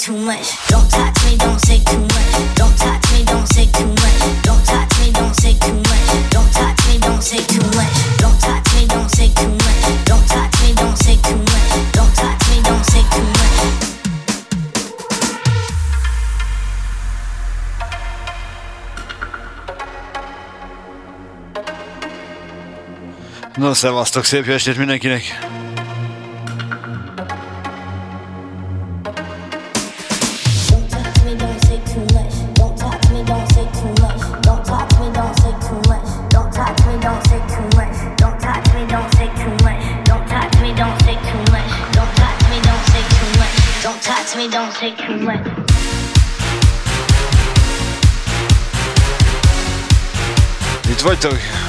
too much. Don't touch me, don't say too much. Don't touch me, don't say too much. Don't touch me, don't say too much. Don't touch me, don't say too much. Don't touch me, don't say too much. Don't touch me, don't say too much. Don't touch me, don't say too much. Na, szevasztok, szép jó estét mindenkinek! Tog.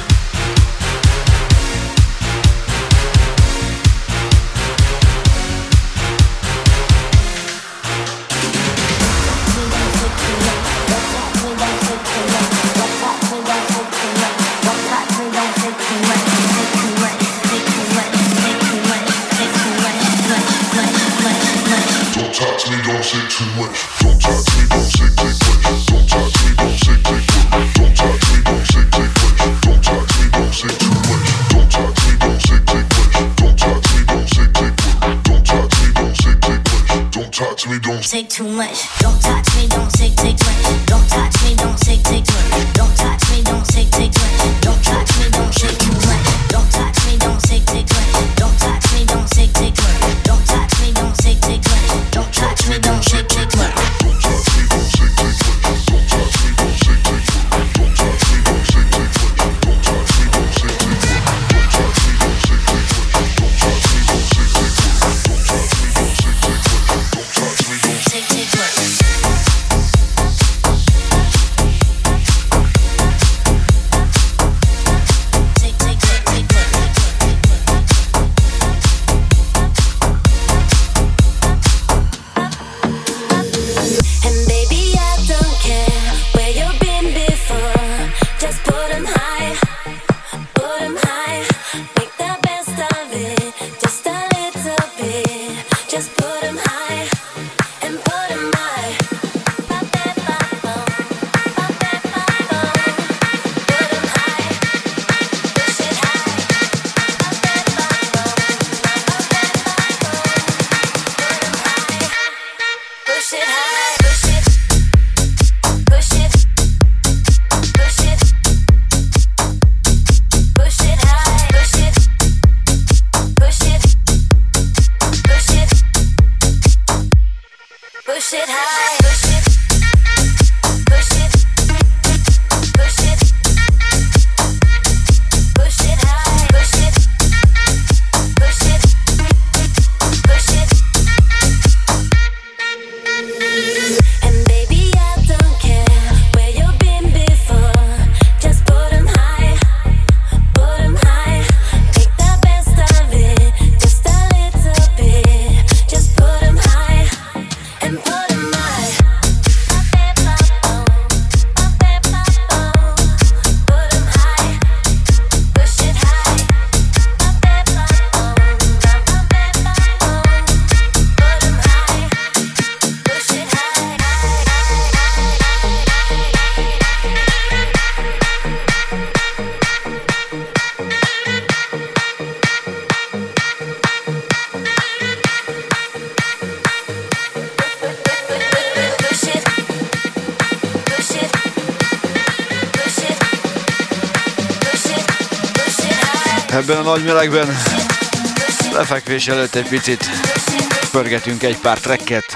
nagy melegben. Lefekvés előtt egy picit pörgetünk egy pár trekket.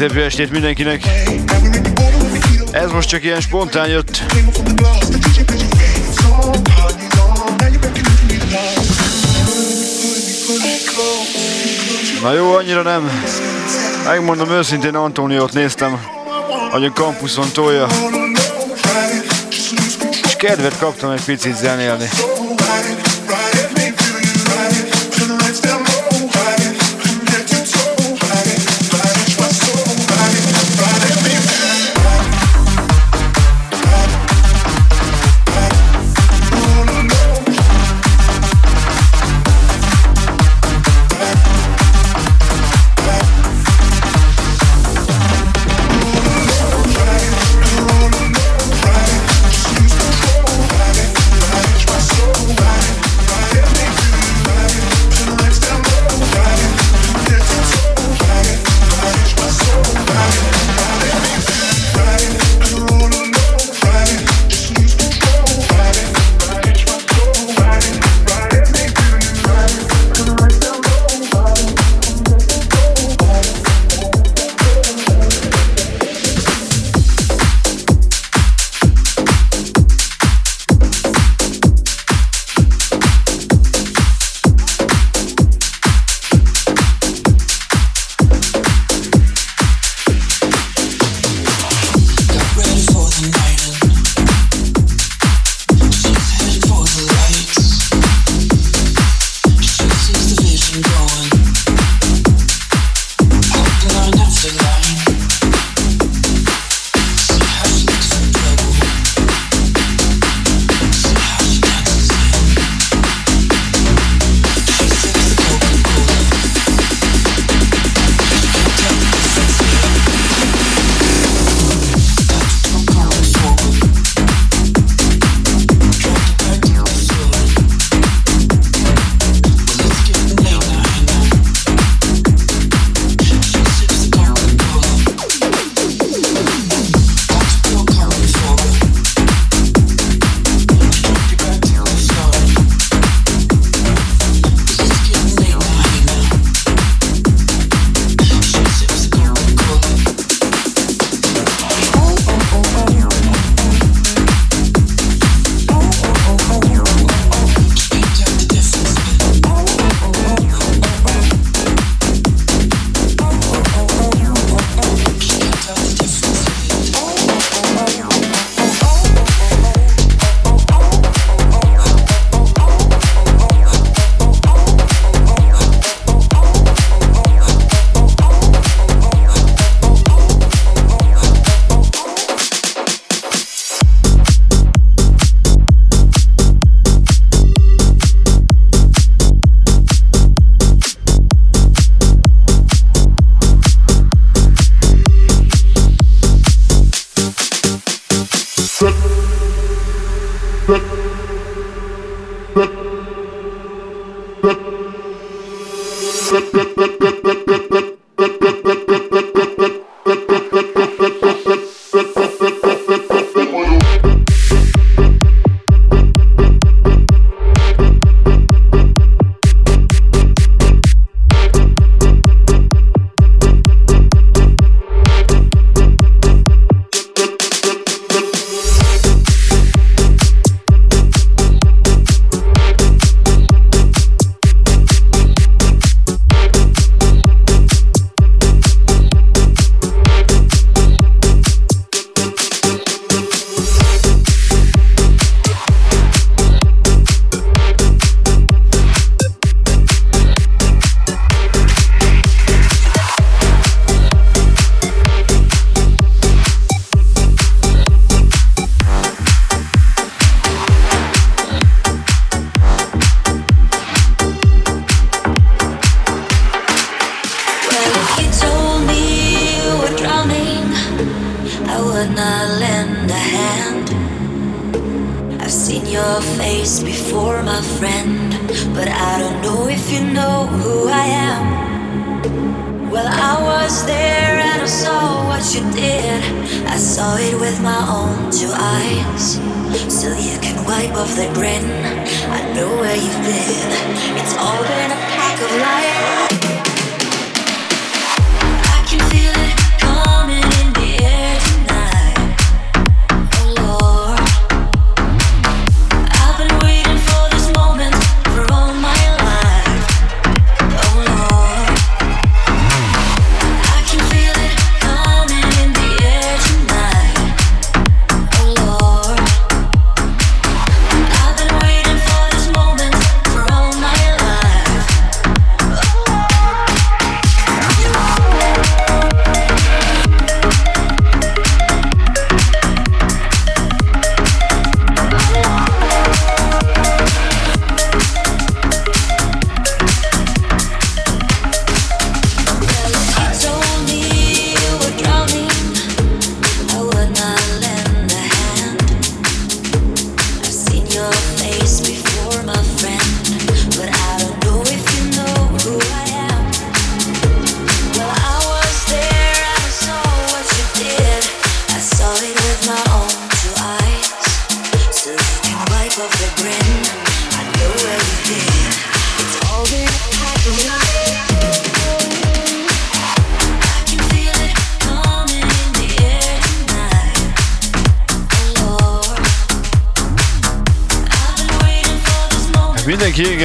Szép jó estét mindenkinek! Ez most csak ilyen spontán jött. Na jó, annyira nem. Megmondom őszintén, Antóniót néztem, hogy a kampuszon tolja. És kedvet kaptam egy picit zenélni.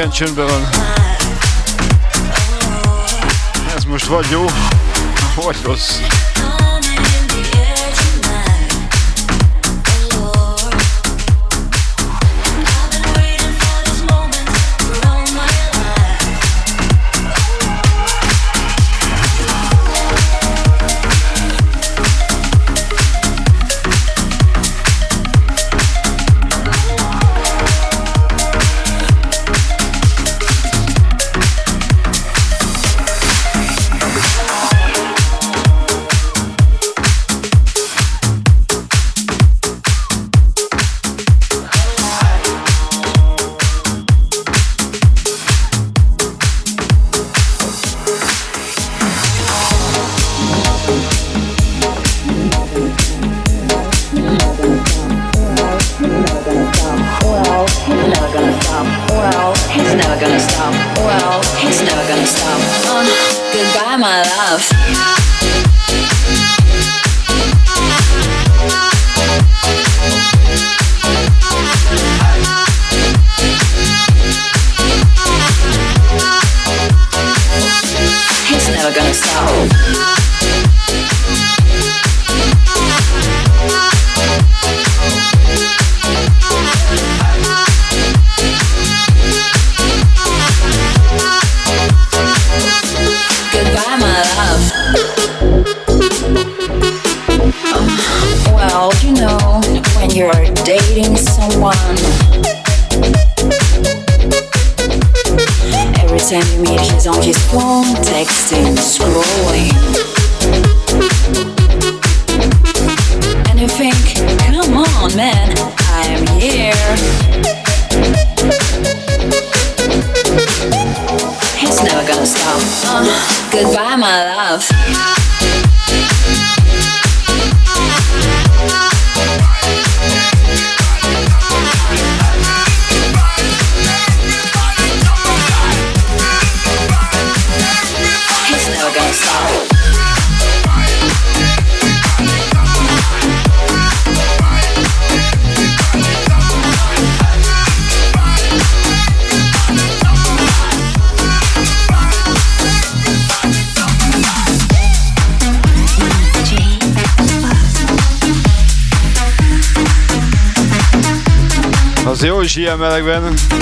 Igen, csöndben van. Ez most vagy jó, vagy rossz. Jó is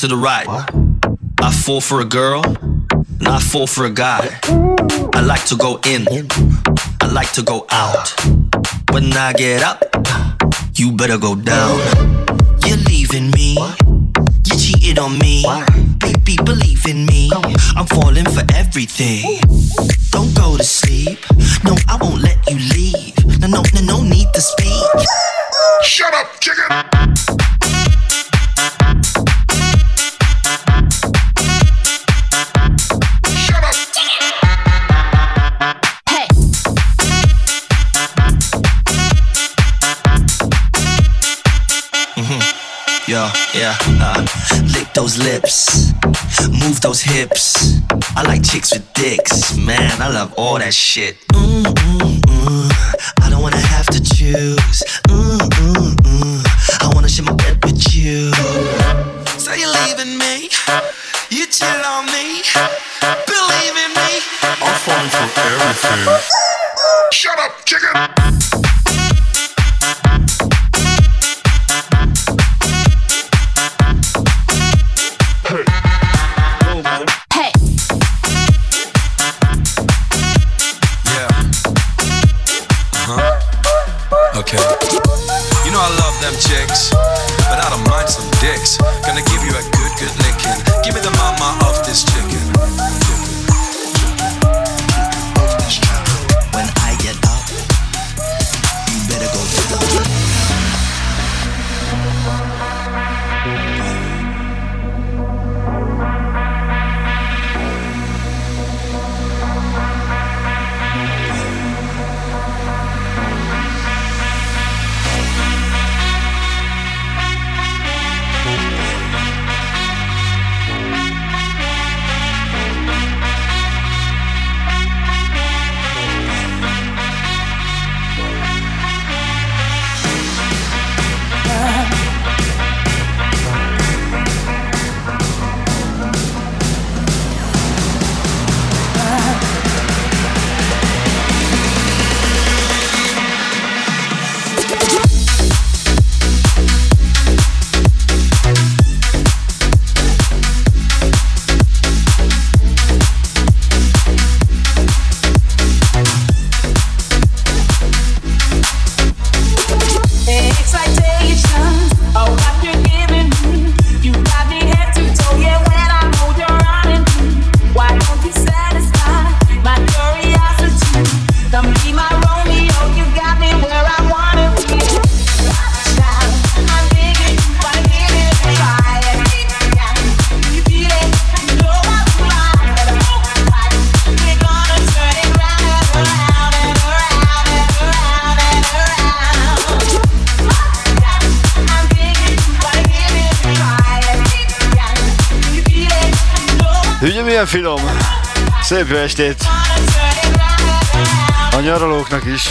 to the right. I fall for a girl, and I fall for a guy. I like to go in, I like to go out. When I get up, you better go down. You're leaving me, you cheated on me. Baby, believe in me, I'm falling for everything. Don't go to sleep, no, I won't let you leave. No, no, no, no need to speak. Shut up, Yeah, uh, lick those lips, move those hips. I like chicks with dicks, man. I love all that shit. Mm, mm, mm. I don't wanna have to choose. Mm, mm, mm. I wanna share my bed with you. So you're leaving me? You chill on me? Believe in me? I'm falling for everything. Shut up, chicken! 켜 Szép jó estét! A nyaralóknak is.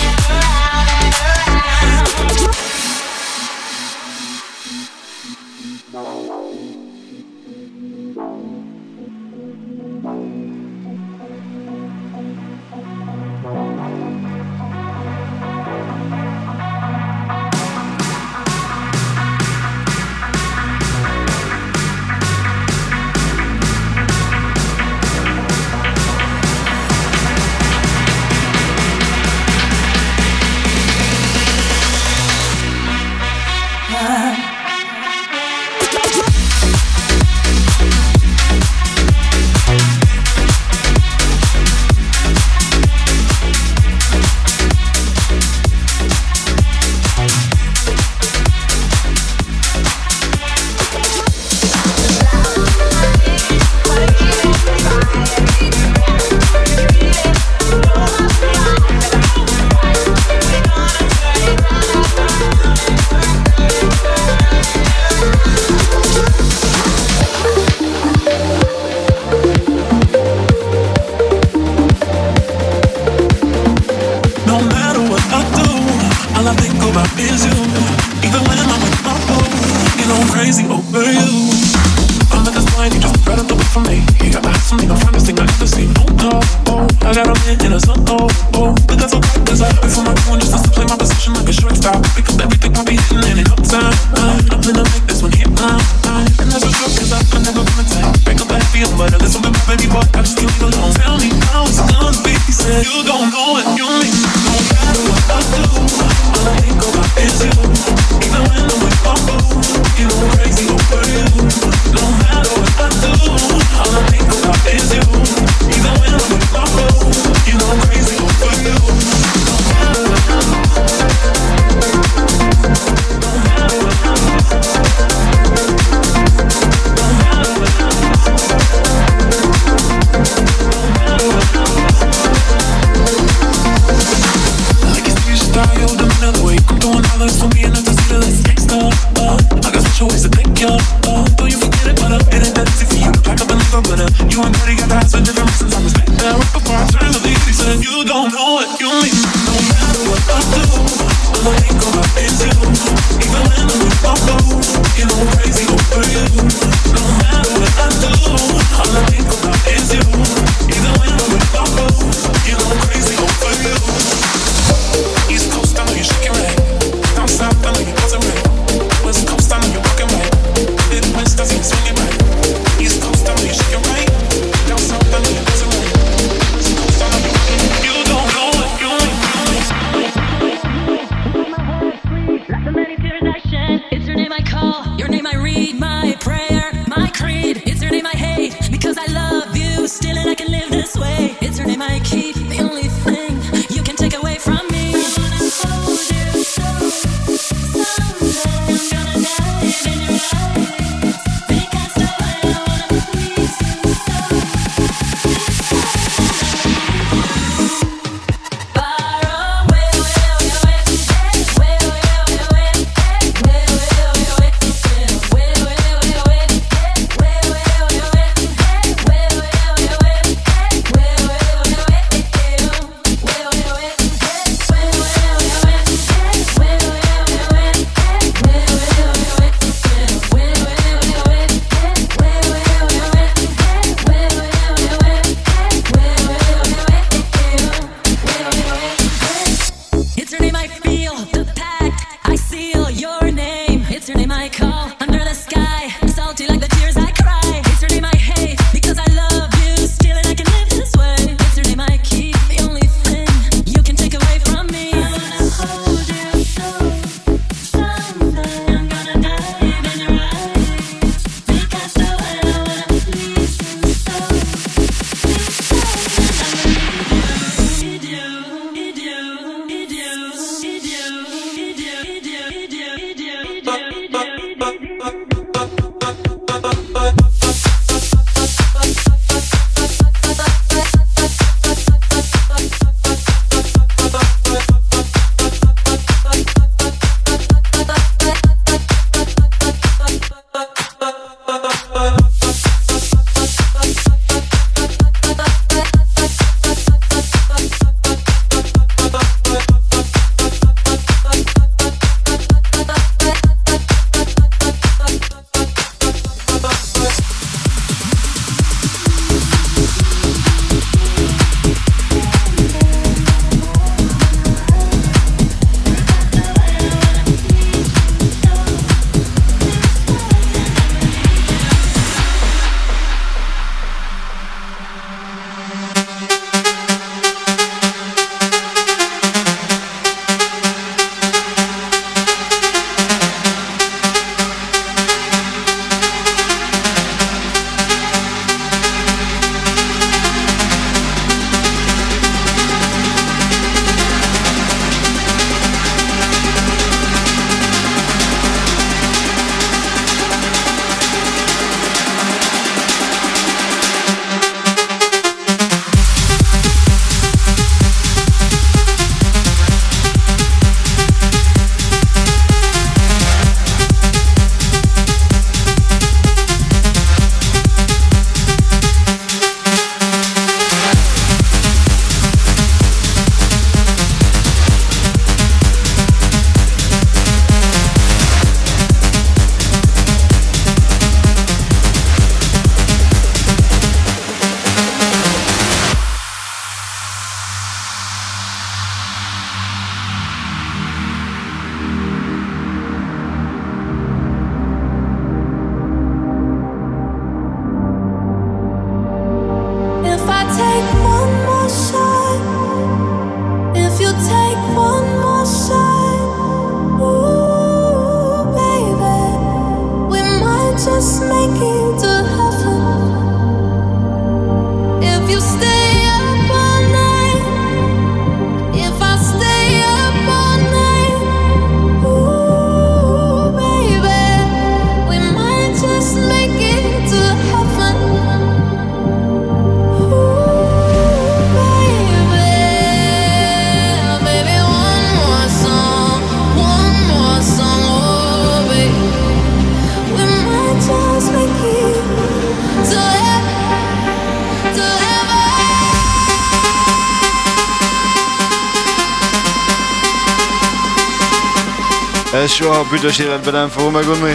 Büdös életben nem fogom megunni.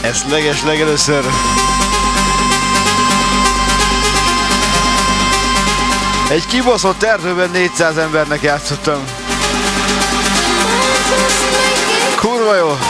Ezt leges legelőször. Egy kibaszott erdőben 400 embernek játszottam. Kurva jó!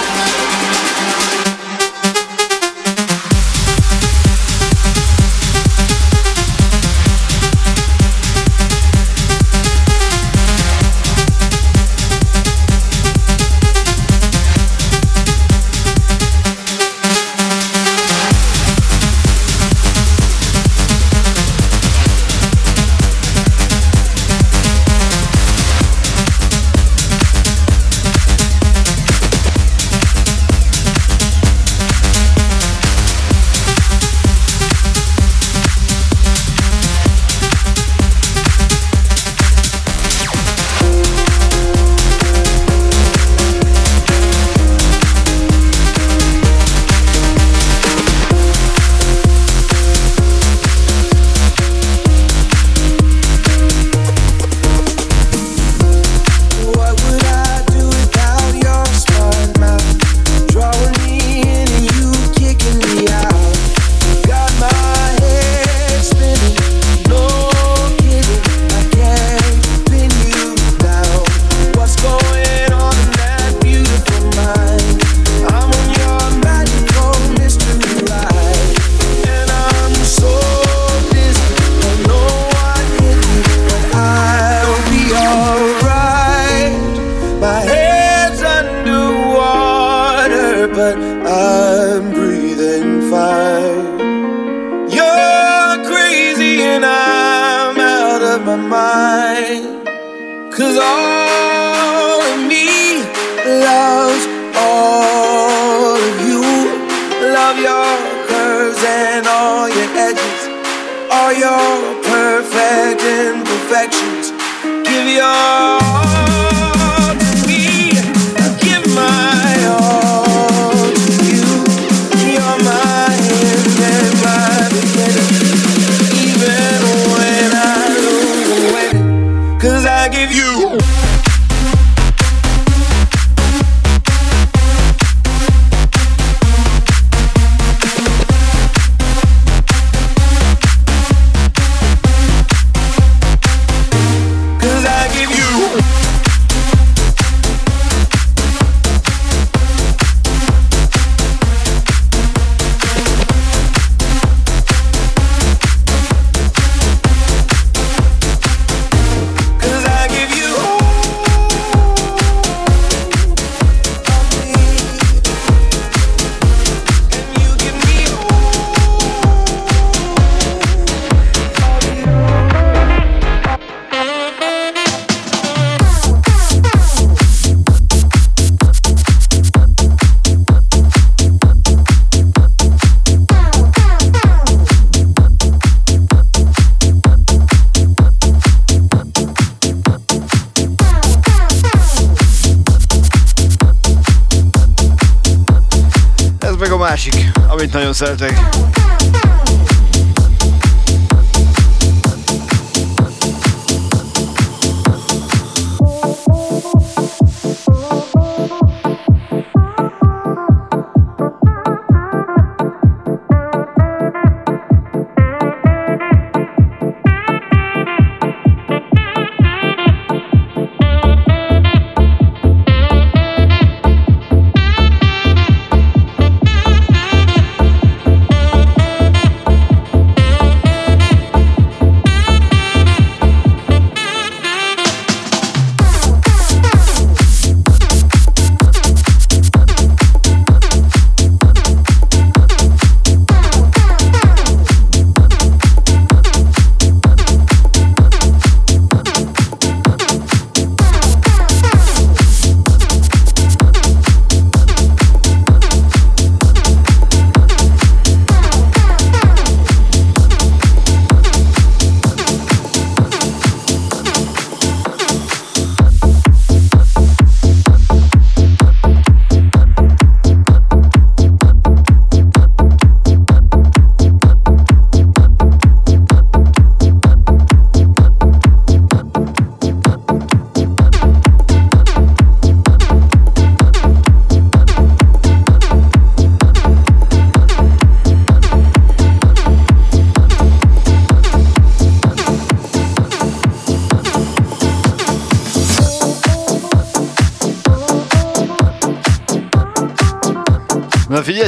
Szeretek.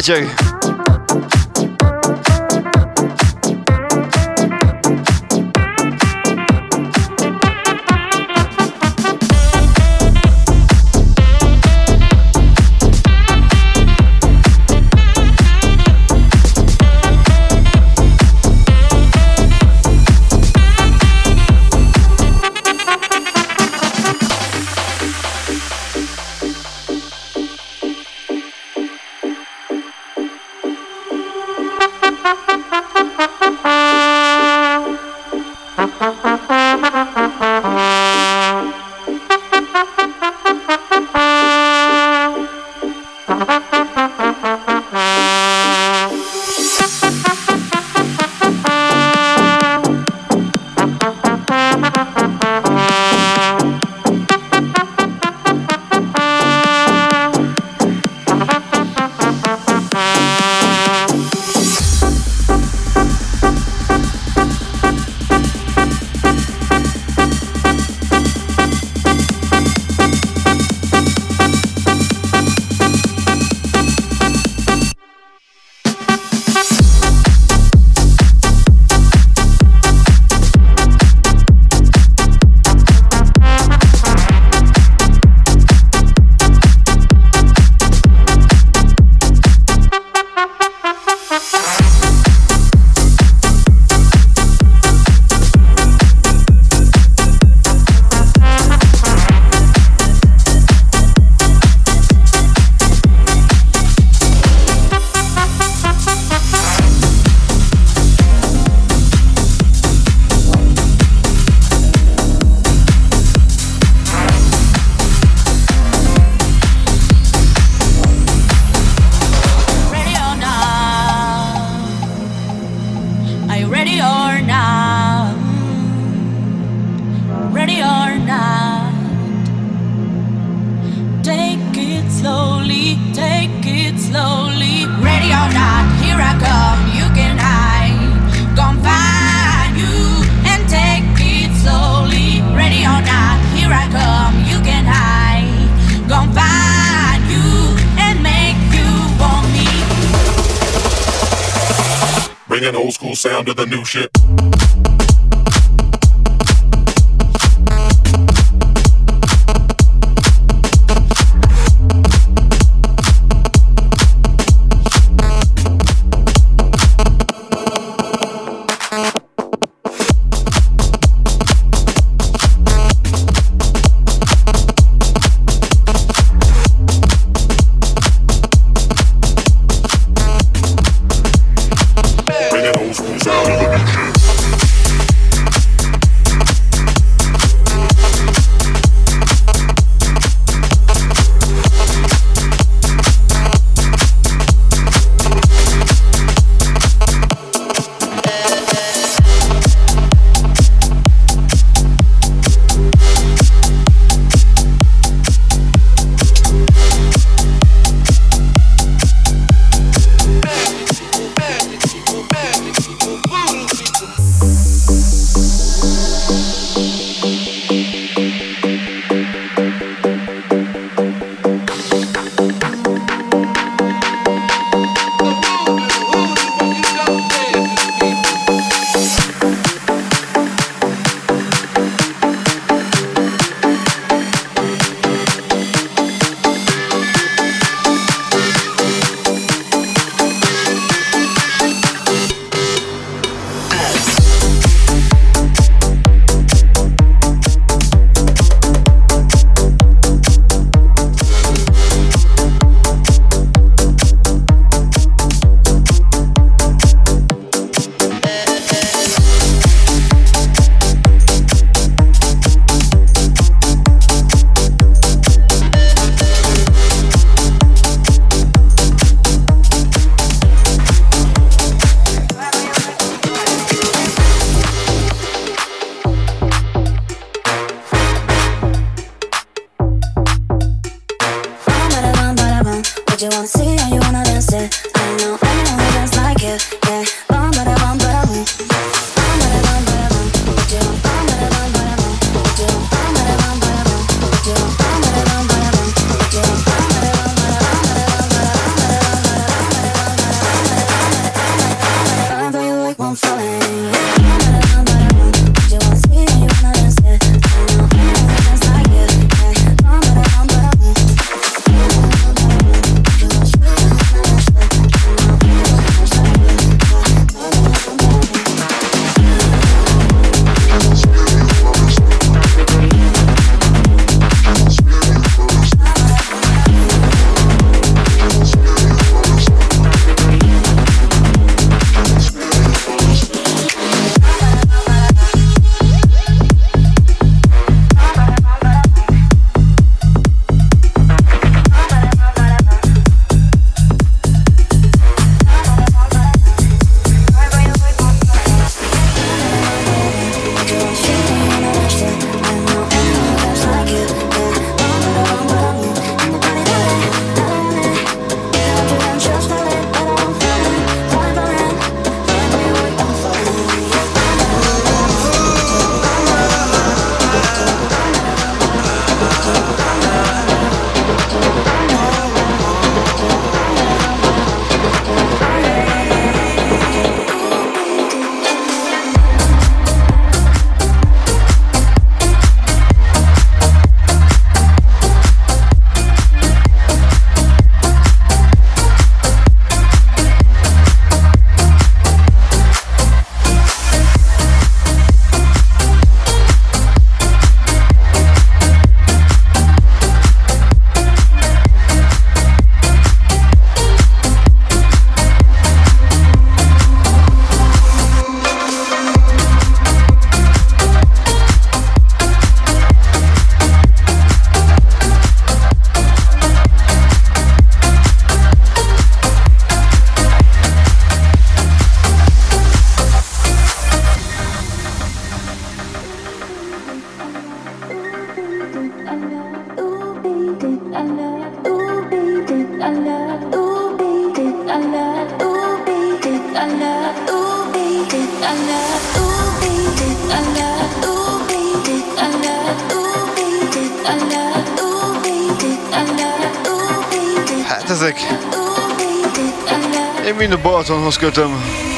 Na Under the new mind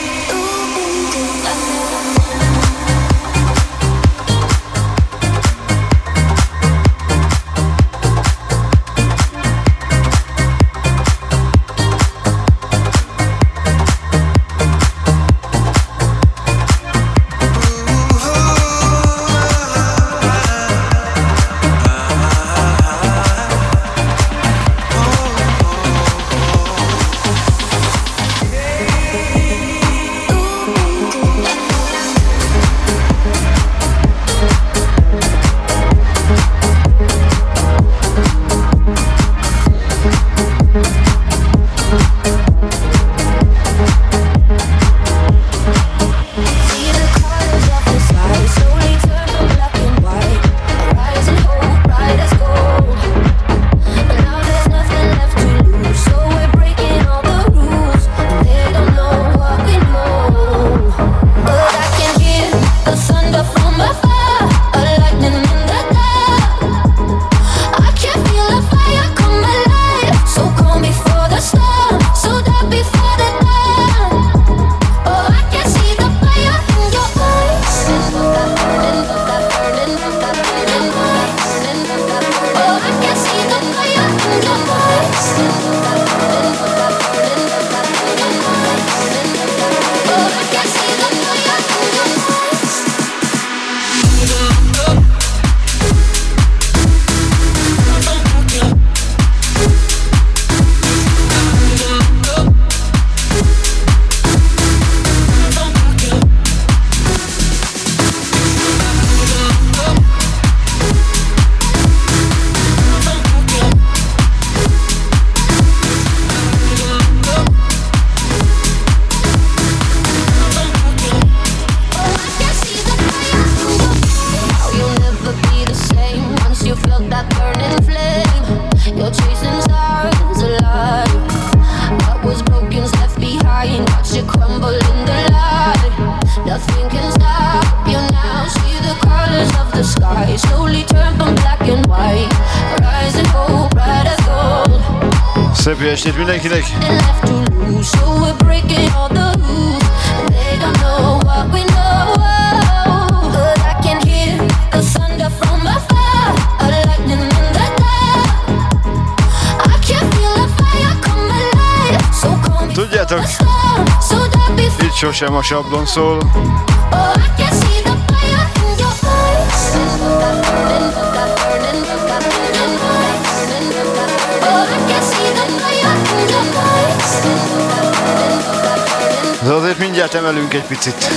a Balatonhoz kötöm. estét mindenkinek! Tudjátok, itt sosem a sablon szól. De azért mindjárt emelünk egy picit.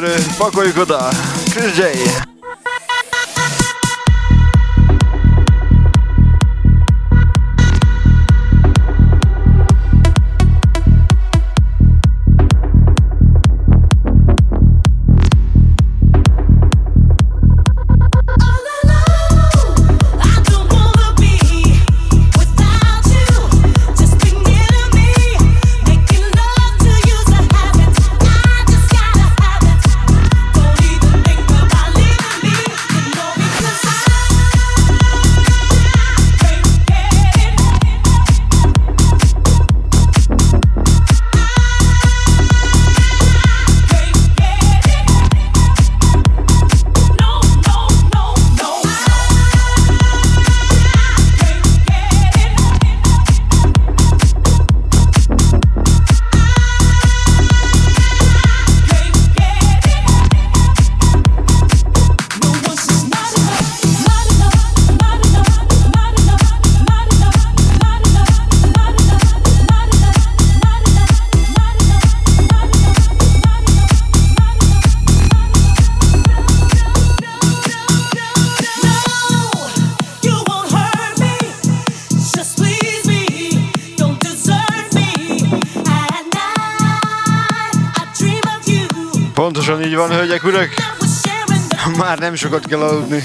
блогеры, покой куда. К nem sokat kell aludni.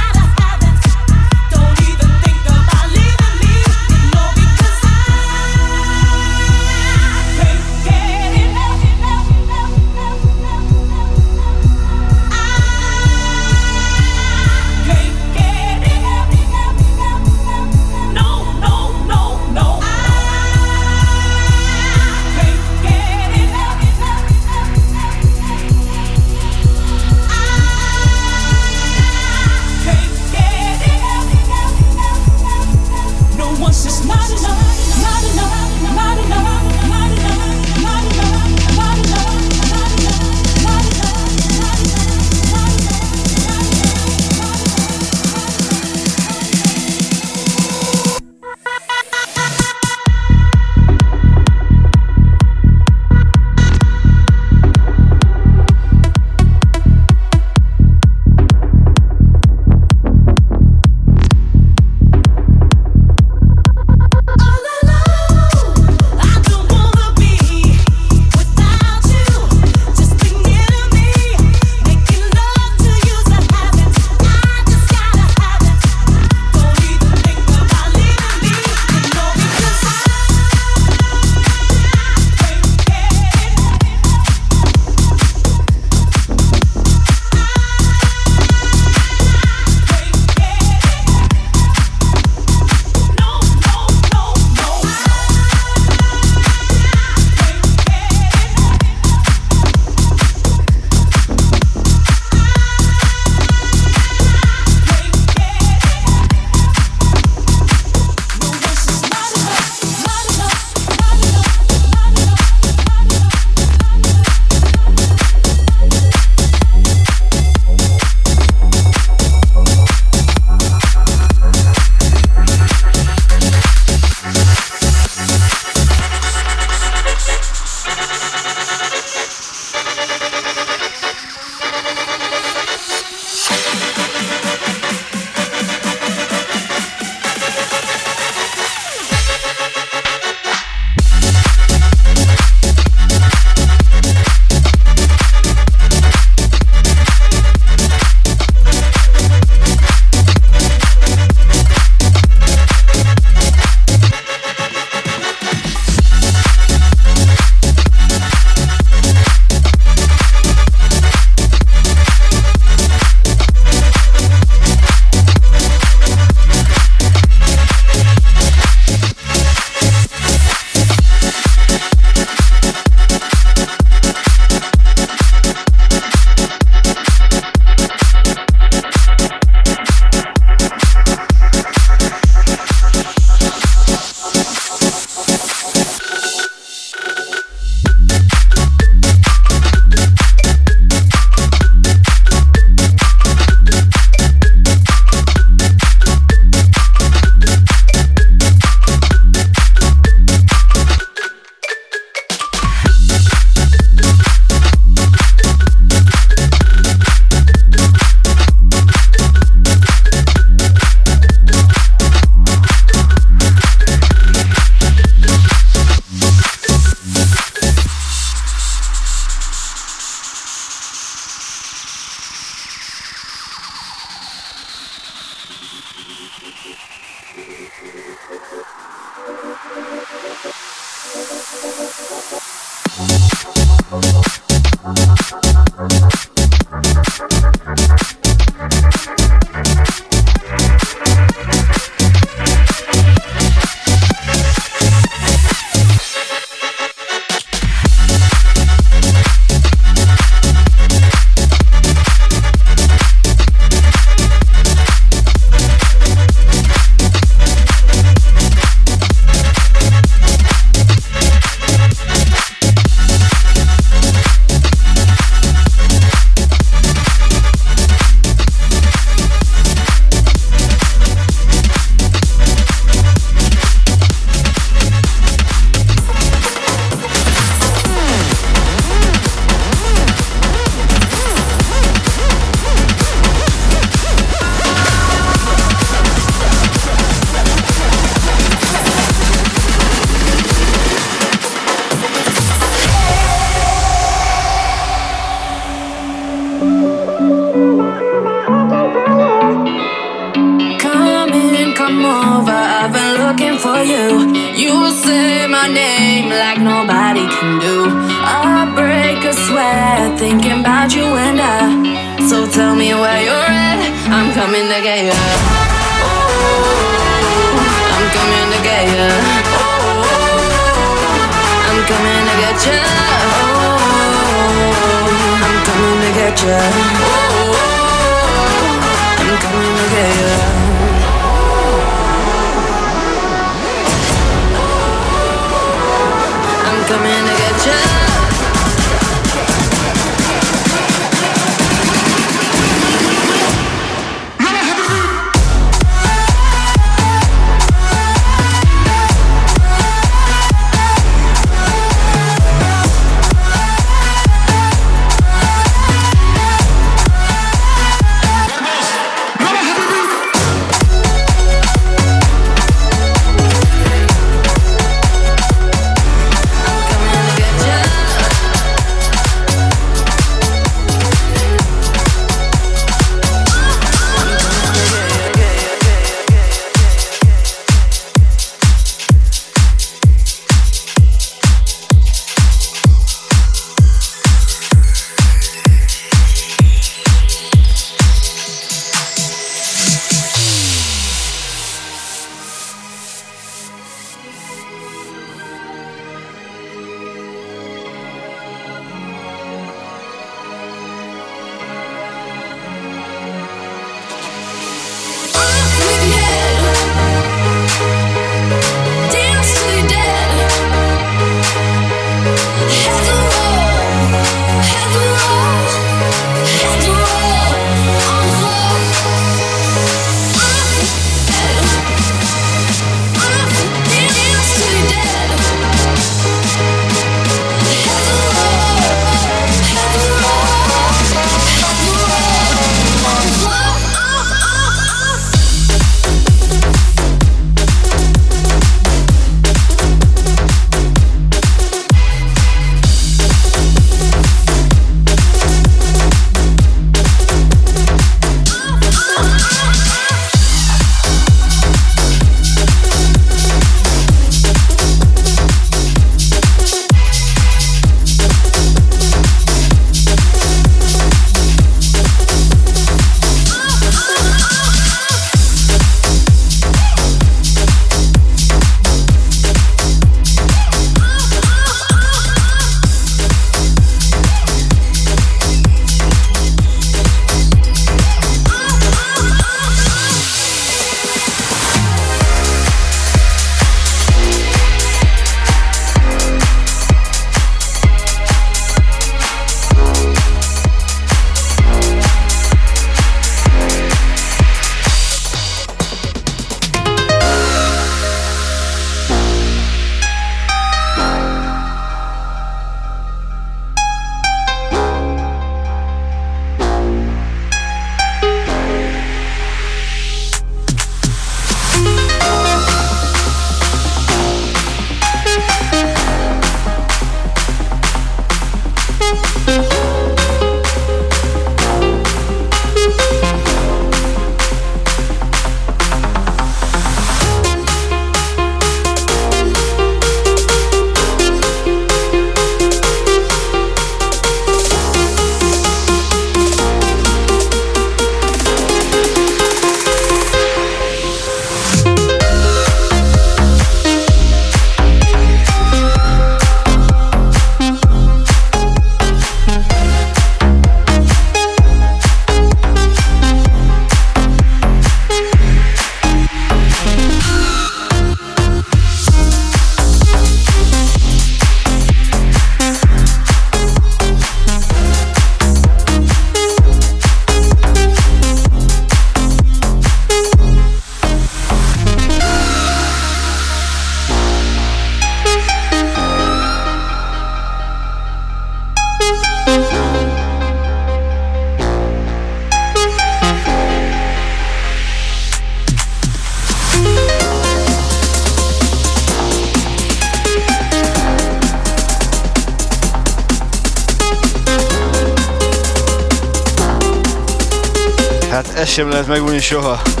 Sem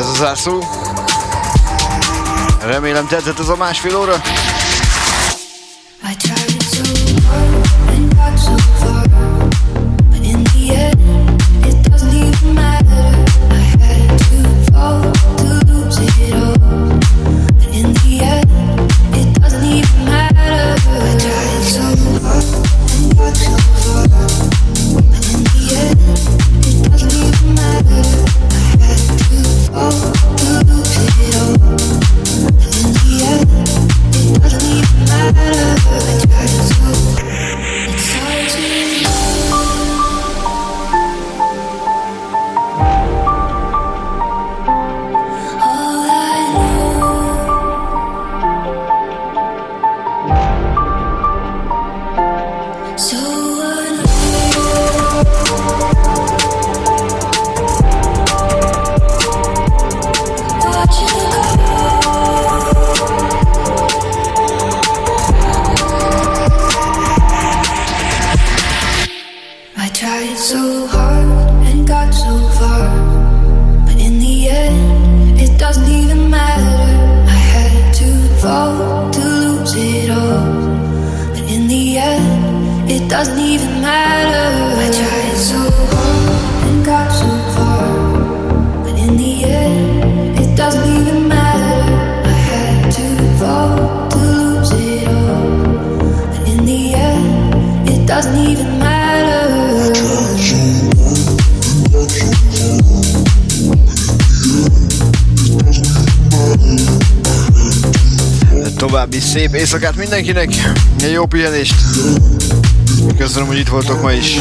Ez a zárszó. Remélem tetszett ez a másfél óra. I éjszakát mindenkinek, jó pihenést. Köszönöm, hogy itt voltok ma is.